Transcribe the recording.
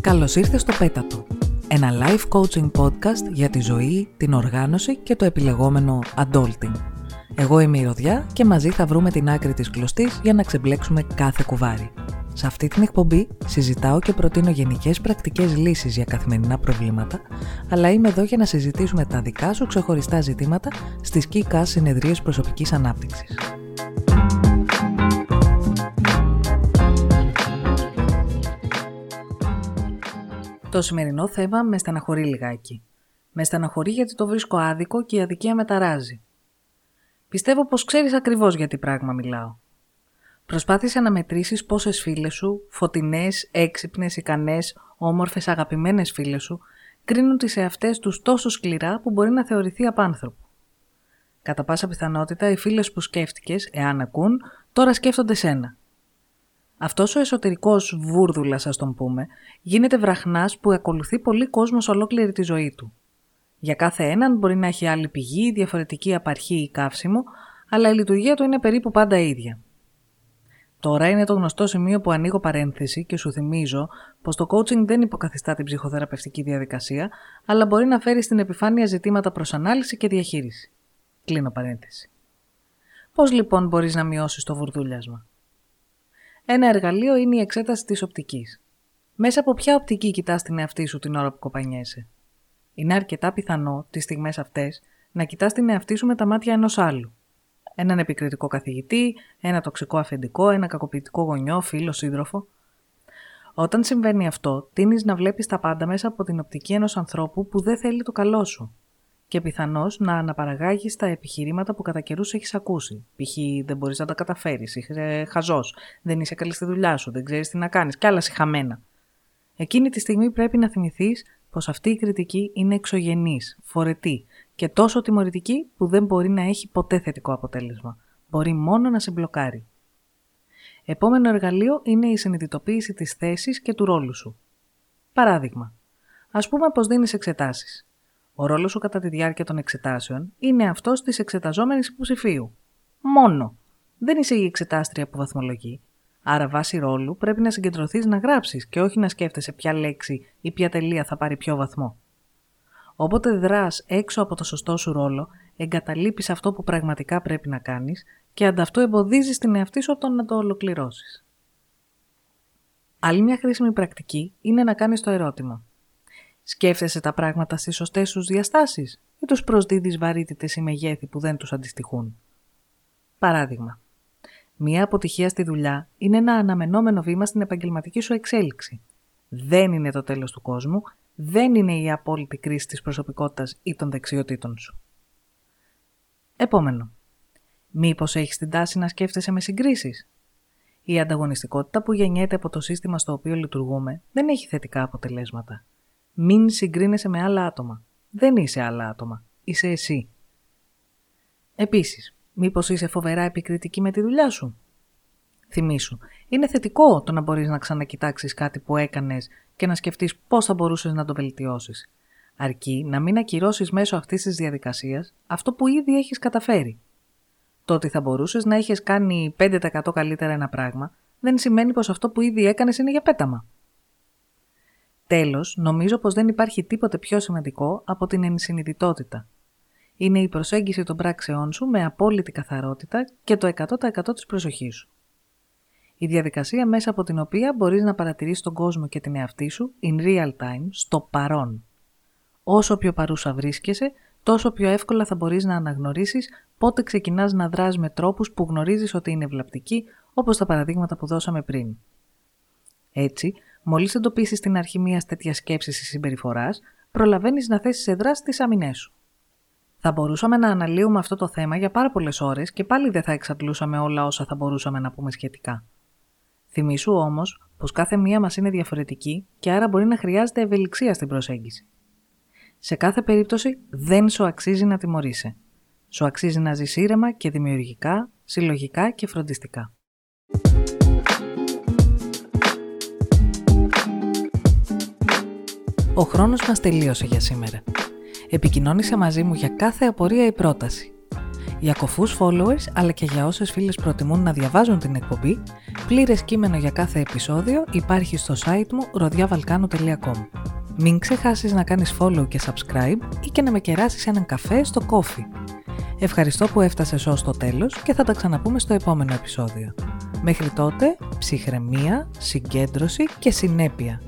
Καλώς ήρθες στο Πέτατο, ένα live coaching podcast για τη ζωή, την οργάνωση και το επιλεγόμενο adulting. Εγώ είμαι η Ροδιά και μαζί θα βρούμε την άκρη της κλωστής για να ξεμπλέξουμε κάθε κουβάρι. Σε αυτή την εκπομπή συζητάω και προτείνω γενικές πρακτικές λύσεις για καθημερινά προβλήματα, αλλά είμαι εδώ για να συζητήσουμε τα δικά σου ξεχωριστά ζητήματα στις ΚΙΚΑ συνεδρίες προσωπικής ανάπτυξης. Το σημερινό θέμα με στεναχωρεί λιγάκι. Με στεναχωρεί γιατί το βρίσκω άδικο και η αδικία με ταράζει. Πιστεύω πως ξέρεις ακριβώς για τι πράγμα μιλάω. Προσπάθησε να μετρήσεις πόσες φίλες σου, φωτεινές, έξυπνες, ικανές, όμορφες, αγαπημένες φίλες σου, κρίνουν τις εαυτές τους τόσο σκληρά που μπορεί να θεωρηθεί απάνθρωπο. Κατά πάσα πιθανότητα οι φίλες που σκέφτηκες, εάν ακούν, τώρα σκέφτονται σένα. Αυτός ο εσωτερικός βούρδουλας, ας τον πούμε, γίνεται βραχνάς που ακολουθεί πολύ κόσμος σε ολόκληρη τη ζωή του. Για κάθε έναν μπορεί να έχει άλλη πηγή, διαφορετική απαρχή ή καύσιμο, αλλά η λειτουργία του είναι περίπου πάντα ίδια. Τώρα είναι το γνωστό σημείο που ανοίγω παρένθεση και σου θυμίζω πως το coaching δεν υποκαθιστά την ψυχοθεραπευτική διαδικασία, αλλά μπορεί να φέρει στην επιφάνεια ζητήματα προς ανάλυση και διαχείριση. Κλείνω παρένθεση. Πώς λοιπόν μπορείς να μειώσεις το βουρδούλιασμα; Ένα εργαλείο είναι η εξέταση της οπτικής. Μέσα από ποια οπτική κοιτάς την εαυτή σου την ώρα που κοπανιέσαι; Είναι αρκετά πιθανό τις στιγμές αυτές να κοιτάς την εαυτή σου με τα μάτια ενός άλλου έναν επικριτικό καθηγητή, ένα τοξικό αφεντικό, ένα κακοποιητικό γονιό, φίλο, σύντροφο. Όταν συμβαίνει αυτό, τίνει να βλέπεις τα πάντα μέσα από την οπτική ενός ανθρώπου που δεν θέλει το καλό σου και πιθανώς να αναπαραγάγεις τα επιχειρήματα που κατά καιρούς έχεις ακούσει. Π.χ. δεν μπορείς να τα καταφέρεις, είσαι χαζός, δεν είσαι καλή στη δουλειά σου, δεν ξέρεις τι να κάνεις, κι άλλα συχαμένα. Εκείνη τη στιγμή πρέπει να θυμηθείς πως αυτή η κριτική είναι εξωγενής, φορετή και τόσο τιμωρητική που δεν μπορεί να έχει ποτέ θετικό αποτέλεσμα. Μπορεί μόνο να σε μπλοκάρει. Επόμενο εργαλείο είναι η συνειδητοποίηση της θέσης και του ρόλου σου. Παράδειγμα, ας πούμε πως δίνεις εξετάσεις. Ο ρόλος σου κατά τη διάρκεια των εξετάσεων είναι αυτός της εξεταζόμενης υποψηφίου. Μόνο. Δεν είσαι η εξετάστρια που βαθμολογεί. Άρα βάσει ρόλου πρέπει να συγκεντρωθείς να γράψεις και όχι να σκέφτεσαι ποια λέξη ή ποια τελεία θα πάρει ποιο βαθμό. Όποτε δράς έξω από το σωστό σου ρόλο, εγκαταλείπεις αυτό που πραγματικά πρέπει να κάνεις και ανταυτού εμποδίζεις την εαυτή σου από το να το ολοκληρώσεις. Άλλη μια χρήσιμη πρακτική είναι να κάνεις το ερώτημα. Σκέφτεσαι τα πράγματα στις σωστές σου διαστάσεις ή τους προσδίδεις βαρύτητες ή μεγέθη που δεν τους αντιστοιχούν; Παράδειγμα, Μία αποτυχία στη δουλειά είναι ένα αναμενόμενο βήμα στην επαγγελματική σου εξέλιξη. Δεν είναι το τέλος του κόσμου δεν είναι η απόλυτη κρίση της προσωπικότητας ή των δεξιοτήτων σου. Επόμενο. Μήπως έχεις την τάση να σκέφτεσαι με συγκρίσεις; Η ανταγωνιστικότητα που γεννιέται από το σύστημα στο οποίο λειτουργούμε δεν έχει θετικά αποτελέσματα. Μην συγκρίνεσαι με άλλα άτομα. Δεν είσαι άλλα άτομα. Είσαι εσύ. Επίσης, μήπως είσαι φοβερά επικριτική με τη δουλειά σου; Θυμήσου, είναι θετικό το να μπορείς να ξανακοιτάξεις κάτι που έκανες και να σκεφτείς πώς θα μπορούσες να το βελτιώσεις. Αρκεί να μην ακυρώσεις μέσω αυτής της διαδικασίας αυτό που ήδη έχεις καταφέρει. Το ότι θα μπορούσες να έχεις κάνει 5% καλύτερα ένα πράγμα δεν σημαίνει πως αυτό που ήδη έκανες είναι για πέταμα. Τέλος, νομίζω πως δεν υπάρχει τίποτε πιο σημαντικό από την ενσυνειδητότητα. Είναι η προσέγγιση των πράξεών σου με απόλυτη καθαρότητα και το 100% της προσοχής σου. Η διαδικασία μέσα από την οποία μπορείς να παρατηρήσεις τον κόσμο και την εαυτή σου in real time, στο παρόν. Όσο πιο παρούσα βρίσκεσαι, τόσο πιο εύκολα θα μπορείς να αναγνωρίσεις πότε ξεκινάς να δράς με τρόπους που γνωρίζεις ότι είναι βλαπτικοί, όπως τα παραδείγματα που δώσαμε πριν. Έτσι, μόλις εντοπίσεις την αρχή μιας τέτοιας σκέψης ή συμπεριφοράς, προλαβαίνεις να θέσεις σε δράση τις αμυνέ σου. Θα μπορούσαμε να αναλύουμε αυτό το θέμα για πάρα πολλές ώρες και πάλι δεν θα εξαντλούσαμε όλα όσα θα μπορούσαμε να πούμε σχετικά. Θυμήσου όμως πως κάθε μία μας είναι διαφορετική και άρα μπορεί να χρειάζεται ευελιξία στην προσέγγιση. Σε κάθε περίπτωση δεν σου αξίζει να τιμωρείσαι. Σου αξίζει να ζεις ήρεμα και δημιουργικά, συλλογικά και φροντιστικά. Ο χρόνος μας τελείωσε για σήμερα. Επικοινώνησε μαζί μου για κάθε απορία ή πρόταση Για κοφούς followers, αλλά και για όσες φίλες προτιμούν να διαβάζουν την εκπομπή, πλήρες κείμενο για κάθε επεισόδιο υπάρχει στο site μου rodiavalcano.com. Μην ξεχάσεις να κάνεις follow και subscribe ή και να με κεράσεις έναν καφέ στο coffee. Ευχαριστώ που έφτασες ως το τέλος και θα τα ξαναπούμε στο επόμενο επεισόδιο. Μέχρι τότε, ψυχραιμία, συγκέντρωση και συνέπεια.